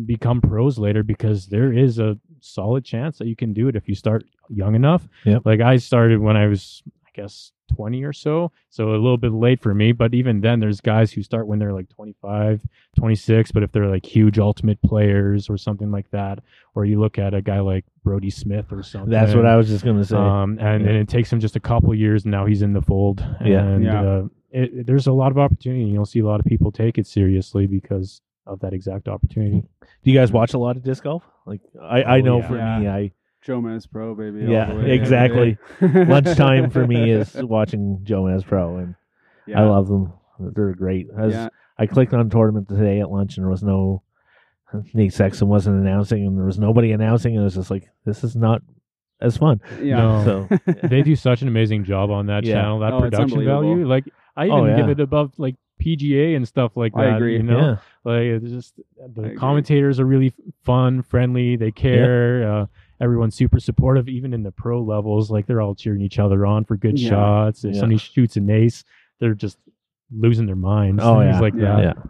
become pros later because there is a solid chance that you can do it if you start young enough. Yep. Like I started when I was, I guess, 20 or so. So a little bit late for me. But even then, there's guys who start when they're like 25, 26. But if they're like huge ultimate players or something like that, or you look at a guy like Brodie Smith or something. that's what I was just going to say. Um, and, Yeah. and it takes him just a couple years, and now he's in the fold. Yeah. Yeah. Uh, it, there's a lot of opportunity. And you'll see a lot of people take it seriously because of that exact opportunity. Do you guys watch a lot of disc golf? Like I, I Oh, know yeah. for me, I I Jomez Pro, baby. all Yeah, the way, exactly. every day. lunchtime for me is watching Jomez Pro, and yeah. I love them. They're great. I, was- Yeah. I clicked on tournament today at lunch, and there was no Nate Sexton wasn't announcing, and there was nobody announcing, and it was just like this is not as fun. Yeah. So they do such an amazing job on that Yeah. channel. That Oh, production value, like I even Oh, yeah. give it above like PGA and stuff like that. I agree. You know, yeah, like it's just I the agree. commentators are really fun, friendly. They care. Uh, everyone's super supportive, even in the pro levels. Like they're all cheering each other on for good Yeah. shots. If Yeah. somebody shoots an ace, they're just losing their minds. Oh, things yeah. like Yeah. that. yeah,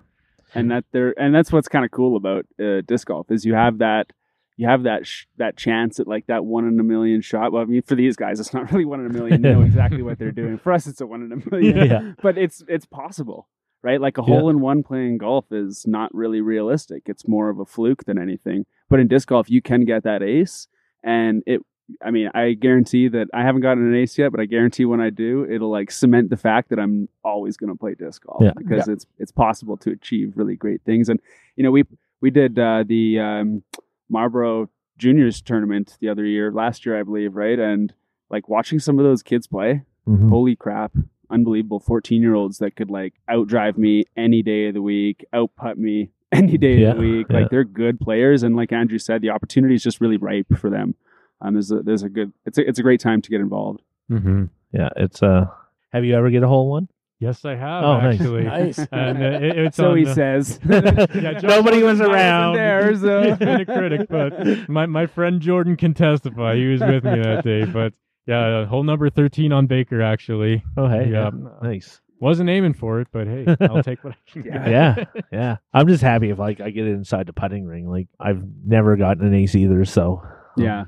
and that there and that's what's kind of cool about uh, disc golf is you have that you have that sh- that chance at like that one in a million shot. Well, I mean, for these guys, it's not really one in a million. They know exactly what they're doing. For us, it's a one in a million. Yeah. but it's it's possible, right? Like a Yeah. hole in one playing golf is not really realistic. It's more of a fluke than anything. But in disc golf, you can get that ace, and it. I mean, I guarantee that I haven't gotten an ace yet, but I guarantee when I do, it'll like cement the fact that I'm always going to play disc golf Yeah. because it's it's possible to achieve really great things. And you know, we we did uh, the um, Marlborough Juniors tournament the other year, last year, I believe, right? And like watching some of those kids play, Mhm. holy crap unbelievable 14 year olds that could like outdrive me any day of the week output me any day Yeah, of the week yeah. like they're good players and like andrew said the opportunity is just really ripe for them um there's a there's a good it's a, it's a great time to get involved hmm yeah. It's uh, have you ever get a hole one? Yes, I have Oh, nice. actually. Nice. And uh, it- it's so on he the- says Yeah, Nobody was wasn't- I wasn't around. there so He's been a critic, but my, my friend Jordan can testify. He was with me that day. But yeah, uh, hole number 13 on Baker, actually. Oh, hey, Yeah. nice. Wasn't aiming for it, but hey, I'll take what I can Yeah. get. Yeah, yeah. I'm just happy if like I get it inside the putting ring. Like I've never gotten an ace either, so yeah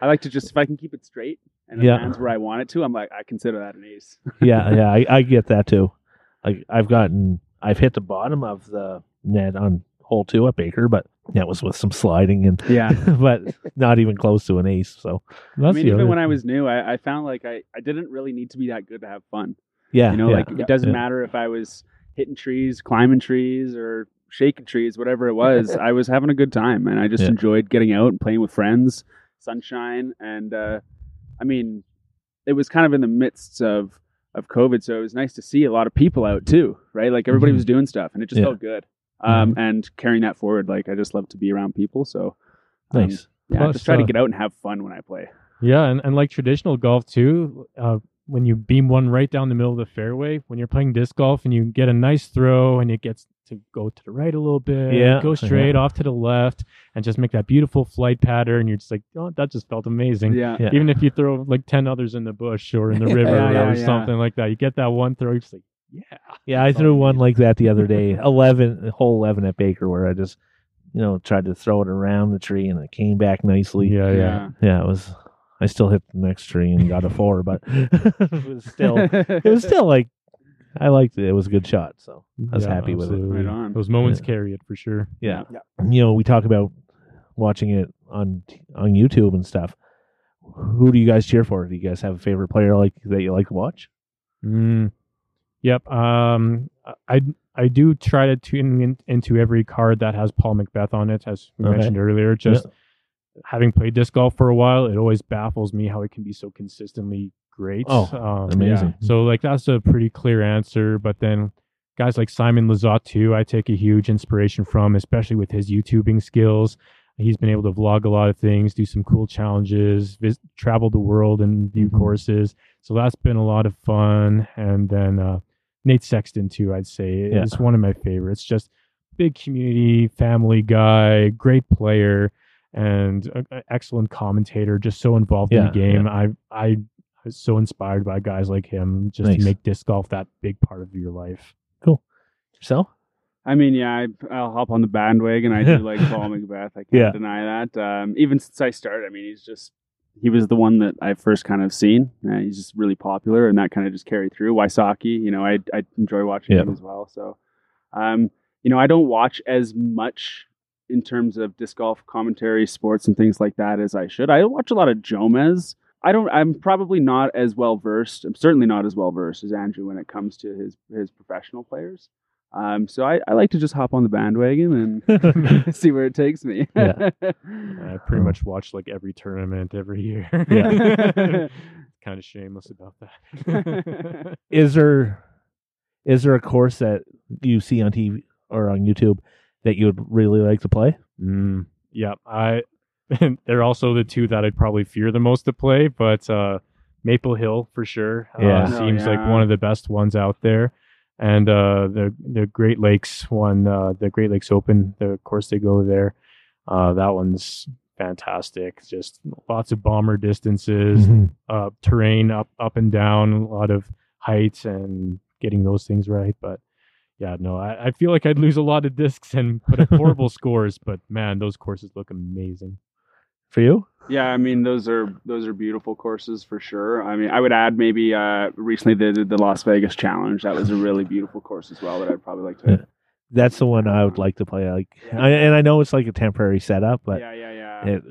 i like to just if i can keep it straight and it Yeah. lands where i want it to i'm like i consider that an ace yeah, yeah. I, I get that too. Like I've gotten, I've hit the bottom of the net on hole two at Baker, but that was with some sliding and, yeah but not even close to an ace. So That's I mean, even when I was new, I, I found like I, I didn't really need to be that good to have fun. yeah, You know, yeah, like it doesn't yeah. matter if I was hitting trees, climbing trees, or shaking trees, whatever it was. I was having a good time, and I just Yeah. enjoyed getting out and playing with friends, sunshine, and uh, I mean, it was kind of in the midst of of COVID, so it was nice to see a lot of people out too, right? Like everybody Mhm. was doing stuff, and it just Yeah. felt good. Um, and carrying that forward, like I just love to be around people, so um, nice. yeah, I Plus, just try to uh, get out and have fun when I play. Yeah, and, and like traditional golf too, uh, when you beam one right down the middle of the fairway, when you're playing disc golf and you get a nice throw and it gets to go to the right a little bit, Yeah, go straight yeah. off to the left, and just make that beautiful flight pattern. You're just like, oh, that just felt amazing. Yeah, Yeah. Even if you throw like 10 others in the bush or in the river Yeah, yeah, or yeah. something like that, you get that one throw, you're just like, yeah. Yeah, I threw all you one like that the other day, eleven whole eleven at Baker, where I just, you know, tried to throw it around the tree and it came back nicely. Yeah, yeah. yeah. yeah. It was. I still hit the next tree and got a four, but it was still, it was still like, I liked it. It was a good shot, so I was Yeah, happy with it. absolutely. Right on. Those moments Yeah. carry it for sure. Yeah. Yeah. You know, we talk about watching it on on YouTube and stuff. Who do you guys cheer for? Do you guys have a favorite player like that you like to watch? Mm. Yep. Um, I I do try to tune in, into every card that has Paul McBeth on it, as we Okay. mentioned earlier. Just having played disc golf for a while, it always baffles me how it can be so consistently great. Oh, um, Amazing. So like that's a pretty clear answer. But then guys like Simon Lizotte too, I take a huge inspiration from, especially with his YouTubing skills. He's been able to vlog a lot of things, do some cool challenges, vis- travel the world and view Mhm. courses. So that's been a lot of fun. And then uh, Nate Sexton too, I'd say Yeah. is one of my favorites. Just big community, family guy, great player, and a, a excellent commentator. Just so involved in the game. I I was so inspired by guys like him just Nice. to make disc golf that big part of your life. Cool. Yourself? I mean, yeah, I, I'll hop on the bandwagon. I do like Paul McBeth. I can't Yeah. deny that. Um, even since I started, I mean, he's just he was the one that I first kind of seen. Uh, he's just really popular, and that kind of just carried through. Wysocki, you know, I I enjoy watching Yeah. him as well. So, um, you know, I don't watch as much in terms of disc golf commentary, sports, and things like that as I should. I watch a lot of Jomez. I don't. I'm probably not as well versed. I'm certainly not as well versed as Andrew when it comes to his his professional players. Um, so I, I like to just hop on the bandwagon and see where it takes me. Yeah. I pretty much watch like every tournament every year. Yeah. kind of shameless about that. is there is there a course that you see on TV or on YouTube that you would really like to play? Mm, yeah, I. they're also the two that I'd probably fear the most to play, but uh, Maple Hill for sure. Yeah. uh, Oh, seems like one of the best ones out there. And uh, the the Great Lakes one, uh, the Great Lakes Open, the course they go there, uh, that one's fantastic. Just lots of bomber distances, Mhm. uh, terrain up up and down, a lot of heights, and getting those things right. But yeah, no, I, I feel like I'd lose a lot of discs and put up horrible scores. But man, those courses look amazing. For you? Yeah, I mean those are those are beautiful courses for sure. I mean, I would add maybe uh, recently they did the Las Vegas Challenge. That was a really beautiful course as well that I'd probably like to. That's the one I would like to play. Like, I, and I know it's like a temporary setup, but yeah, yeah, yeah. it,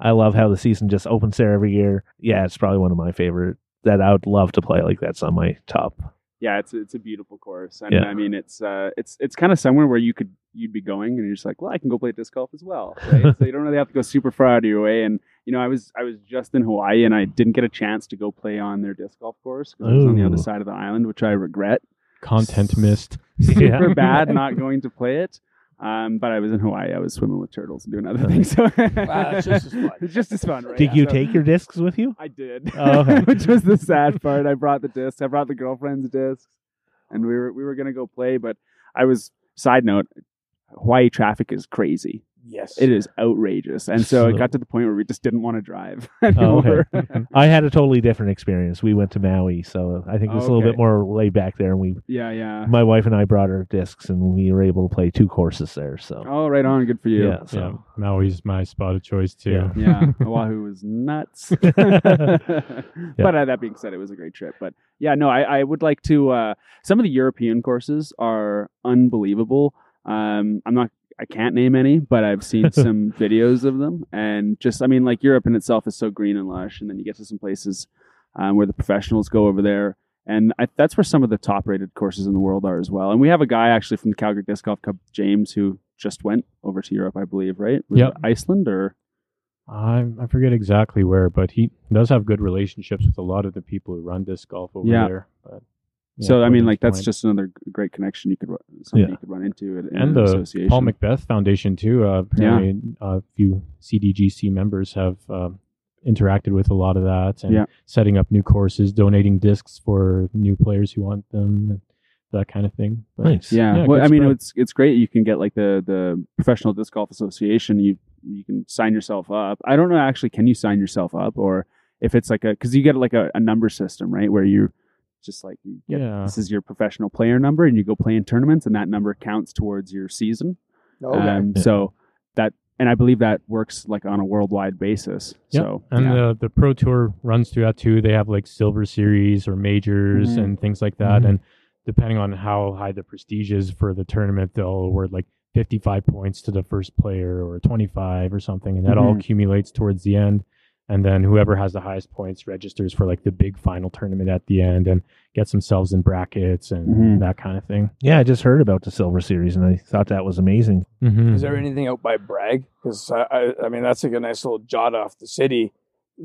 I love how the season just opens there every year. Yeah, it's probably one of my favorite that I would love to play. Like that's on my top. Yeah, it's it's a beautiful course. And Yeah. I mean, it's uh, it's it's kind of somewhere where you could you'd be going, and you're just like, well, I can go play disc golf as well. Right? so you don't really have to go super far out of your way. And you know, I was I was just in Hawaii, and I didn't get a chance to go play on their disc golf course because it was on the other side of the island, which I regret. Content missed. Super Yeah. bad not going to play it. Um, but I was in Hawaii. I was swimming with turtles and doing other things. So it's just as fun. It's just as fun, right? Did you So- take your discs with you? I did. Oh, okay. Which was the sad part. I brought the discs. I brought the girlfriend's discs, and we were we were gonna go play. But I was. Side note: Hawaii traffic is crazy. Yes. It is outrageous, and so it got to the point where we just didn't want to drive Oh, okay. anymore. I had a totally different experience. We went to Maui, so I think it was a little bit more laid back there. And we, yeah, yeah. my wife and I, brought our discs, and we were able to play two courses there. So Oh, right on. Good for you. yeah, Yeah, so Maui's my spot of choice too. Yeah. yeah, Oahu was nuts. But uh, that being said, it was a great trip. But yeah, no, I, I would like to. Uh, some of the European courses are unbelievable. Um, I'm not. I can't name any, but I've seen some videos of them, and just I mean, like Europe in itself is so green and lush, and then you get to some places um, where the professionals go over there, and I, that's where some of the top-rated courses in the world are as well. And we have a guy actually from the Calgary Disc Golf Club, James, who just went over to Europe, I believe, right? Was Yep. Iceland or I I forget exactly where, but he does have good relationships with a lot of the people who run disc golf over Yeah. there. But, yeah, so I mean, like that's point. just another great connection you could something Yeah. you could run into in and an the association. Paul McBeth Foundation too. Uh, apparently, a few CDGC members have uh, interacted with a lot of that and Yeah. setting up new courses, donating discs for new players who want them, and that kind of thing. But, nice. yeah, Yeah, well, I mean, spread. it's it's great. You can get like the the Professional Disc Golf Association. You you can sign yourself up. I don't know actually. Can you sign yourself up, or if it's like a because you get like a, a number system, right? Where you just like you get Yeah. this is your professional player number, and you go play in tournaments, and that number counts towards your season. Okay. Um, Yeah. So that and I believe that works like on a worldwide basis. Yep. So and yeah. the the pro tour runs through that too. They have like silver series or majors Mhm. and things like that. Mhm. And depending on how high the prestige is for the tournament, they'll award like 55 points to the first player or 25 or something, and that all Mhm. accumulates towards the end. And then whoever has the highest points registers for like the big final tournament at the end and gets themselves in brackets and Mhm. that kind of thing. Yeah, I just heard about the Silver Series, and I thought that was amazing. Mm-hmm. Is there anything out by Bragg? Because I, I, I mean, that's like a nice little jot off the city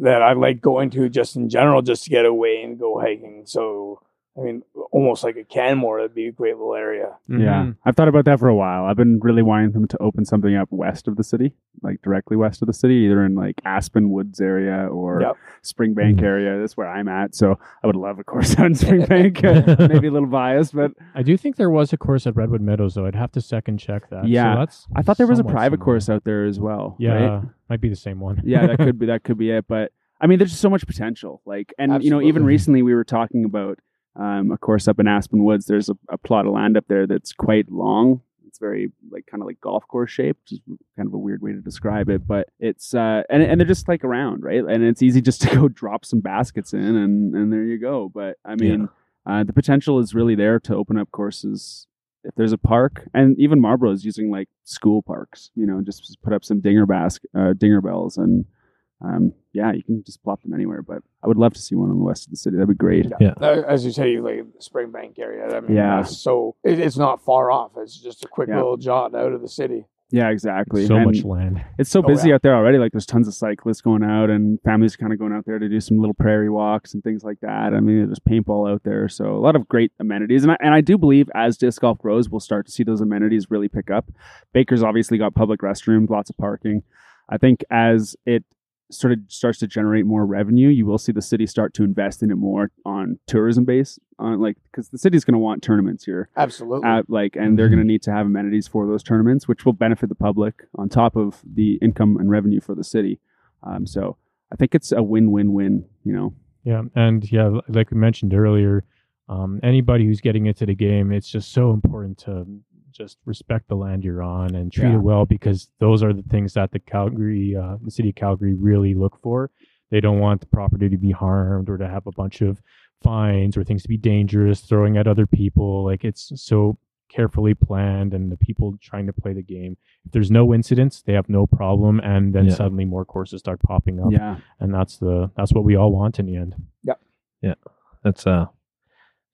that I like going to just in general, just to get away and go hiking. So, I mean, almost like a Canmore, that'd be a great little area. Mm-hmm. Yeah, I've thought about that for a while. I've been really wanting them to open something up west of the city, like directly west of the city, either in like Aspen Woods area or Yep. Springbank Mhm. area. That's where I'm at. So I would love a course out in Springbank. Uh, Maybe a little biased, but I do think there was a course at Redwood Meadows, though. I'd have to second check that. So Yeah. that's I thought there was a private similar. course out there as well. Yeah, right? might be the same one. yeah, that could be that could be it. But I mean, there's just so much potential. Like, and you know, even recently we were talking about um, a course up in Aspen Woods. There's a, a plot of land up there that's quite long. It's very like kind of like golf course shaped, is kind of a weird way to describe it. But it's uh, and and they're just like around, right? And it's easy just to go drop some baskets in, and and there you go. But I mean, uh, the potential is really there to open up courses if there's a park, and even Marlborough is using like school parks, you know, just, just put up some dinger basket, uh, dinger bells, and um, yeah, you can just plop them anywhere. But I would love to see one on the west of the city. That'd be great. Yeah. Uh, As you say, you like Springbank area. I mean, Yeah. so it, it's not far off. It's just a quick Yeah. little jaunt out of the city. Yeah, exactly. So And much land. It's so Oh, busy yeah. out there already. Like there's tons of cyclists going out and families kind of going out there to do some little prairie walks and things like that. I mean, there's paintball out there, so a lot of great amenities. And I, and I do believe as disc golf grows, we'll start to see those amenities really pick up. Baker's obviously got public restrooms, lots of parking. I think as it sort of starts to generate more revenue, you will see the city start to invest in it more on tourism base, on like because the city's going to want tournaments here. Absolutely. at like and they're going to need to have amenities for those tournaments which will benefit the public on top of the income and revenue for the city. Um, so i think it's a win-win-win you know? Yeah, and yeah, like we mentioned earlier, um, anybody who's getting into the game, it's just so important to just respect the land you're on and treat Yeah. it well because those are the things that the Calgary, uh, the city of Calgary, really look for. They don't want the property to be harmed or to have a bunch of fines or things to be dangerous, throwing at other people. Like it's so carefully planned, and the people trying to play the game. If there's no incidents, they have no problem, and then Yeah. suddenly more courses start popping up, yeah and that's the that's what we all want in the end. Yep. Yeah. That's uh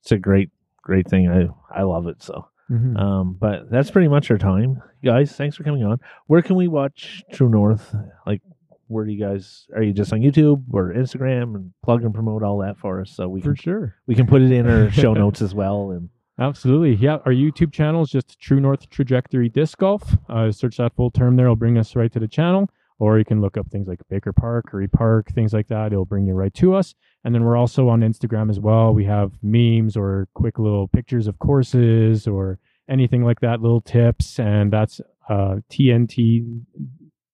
it's a great great thing. I I love it so. Mm-hmm. Um, but that's pretty much our time, guys. Thanks for coming on. Where can we watch True North? Like, where do you guys are you just on YouTube or Instagram and plug and promote all that for us so we For can sure. we can put it in our show notes as well. And Absolutely. Yeah. Our YouTube channel is just True North Trajectory Disc Golf. Uh, search that full term there. It'll bring us right to the channel. Or you can look up things like Baker Park, Currie Park, things like that. It'll bring you right to us. And then we're also on Instagram as well. We have memes or quick little pictures of courses or anything like that, little tips. And that's uh, TNT,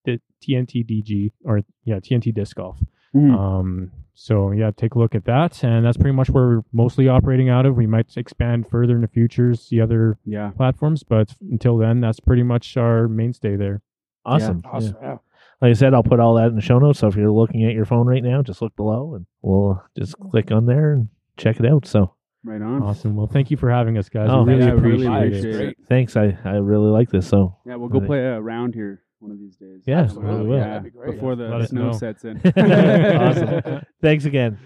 the TNT DG or yeah, TNT Disc Golf. Mhm. Um, so yeah, take a look at that, and that's pretty much where we're mostly operating out of. We might expand further in the future, see other yeah platforms, but until then, that's pretty much our mainstay there. awesome. awesome. Yeah. Yeah. Like I said, I'll put all that in the show notes. So if you're looking at your phone right now, just look below and we'll just click on there and check it out. So right on Awesome. Well, thank you for having us, guys. Oh, we really yeah, appreciate really it. appreciate it. thanks. I, I really like this. So yeah we'll go play a round here one of these days Yeah, Absolutely. will. yeah That'd be great. before Let the us snow sets in awesome. Thanks again.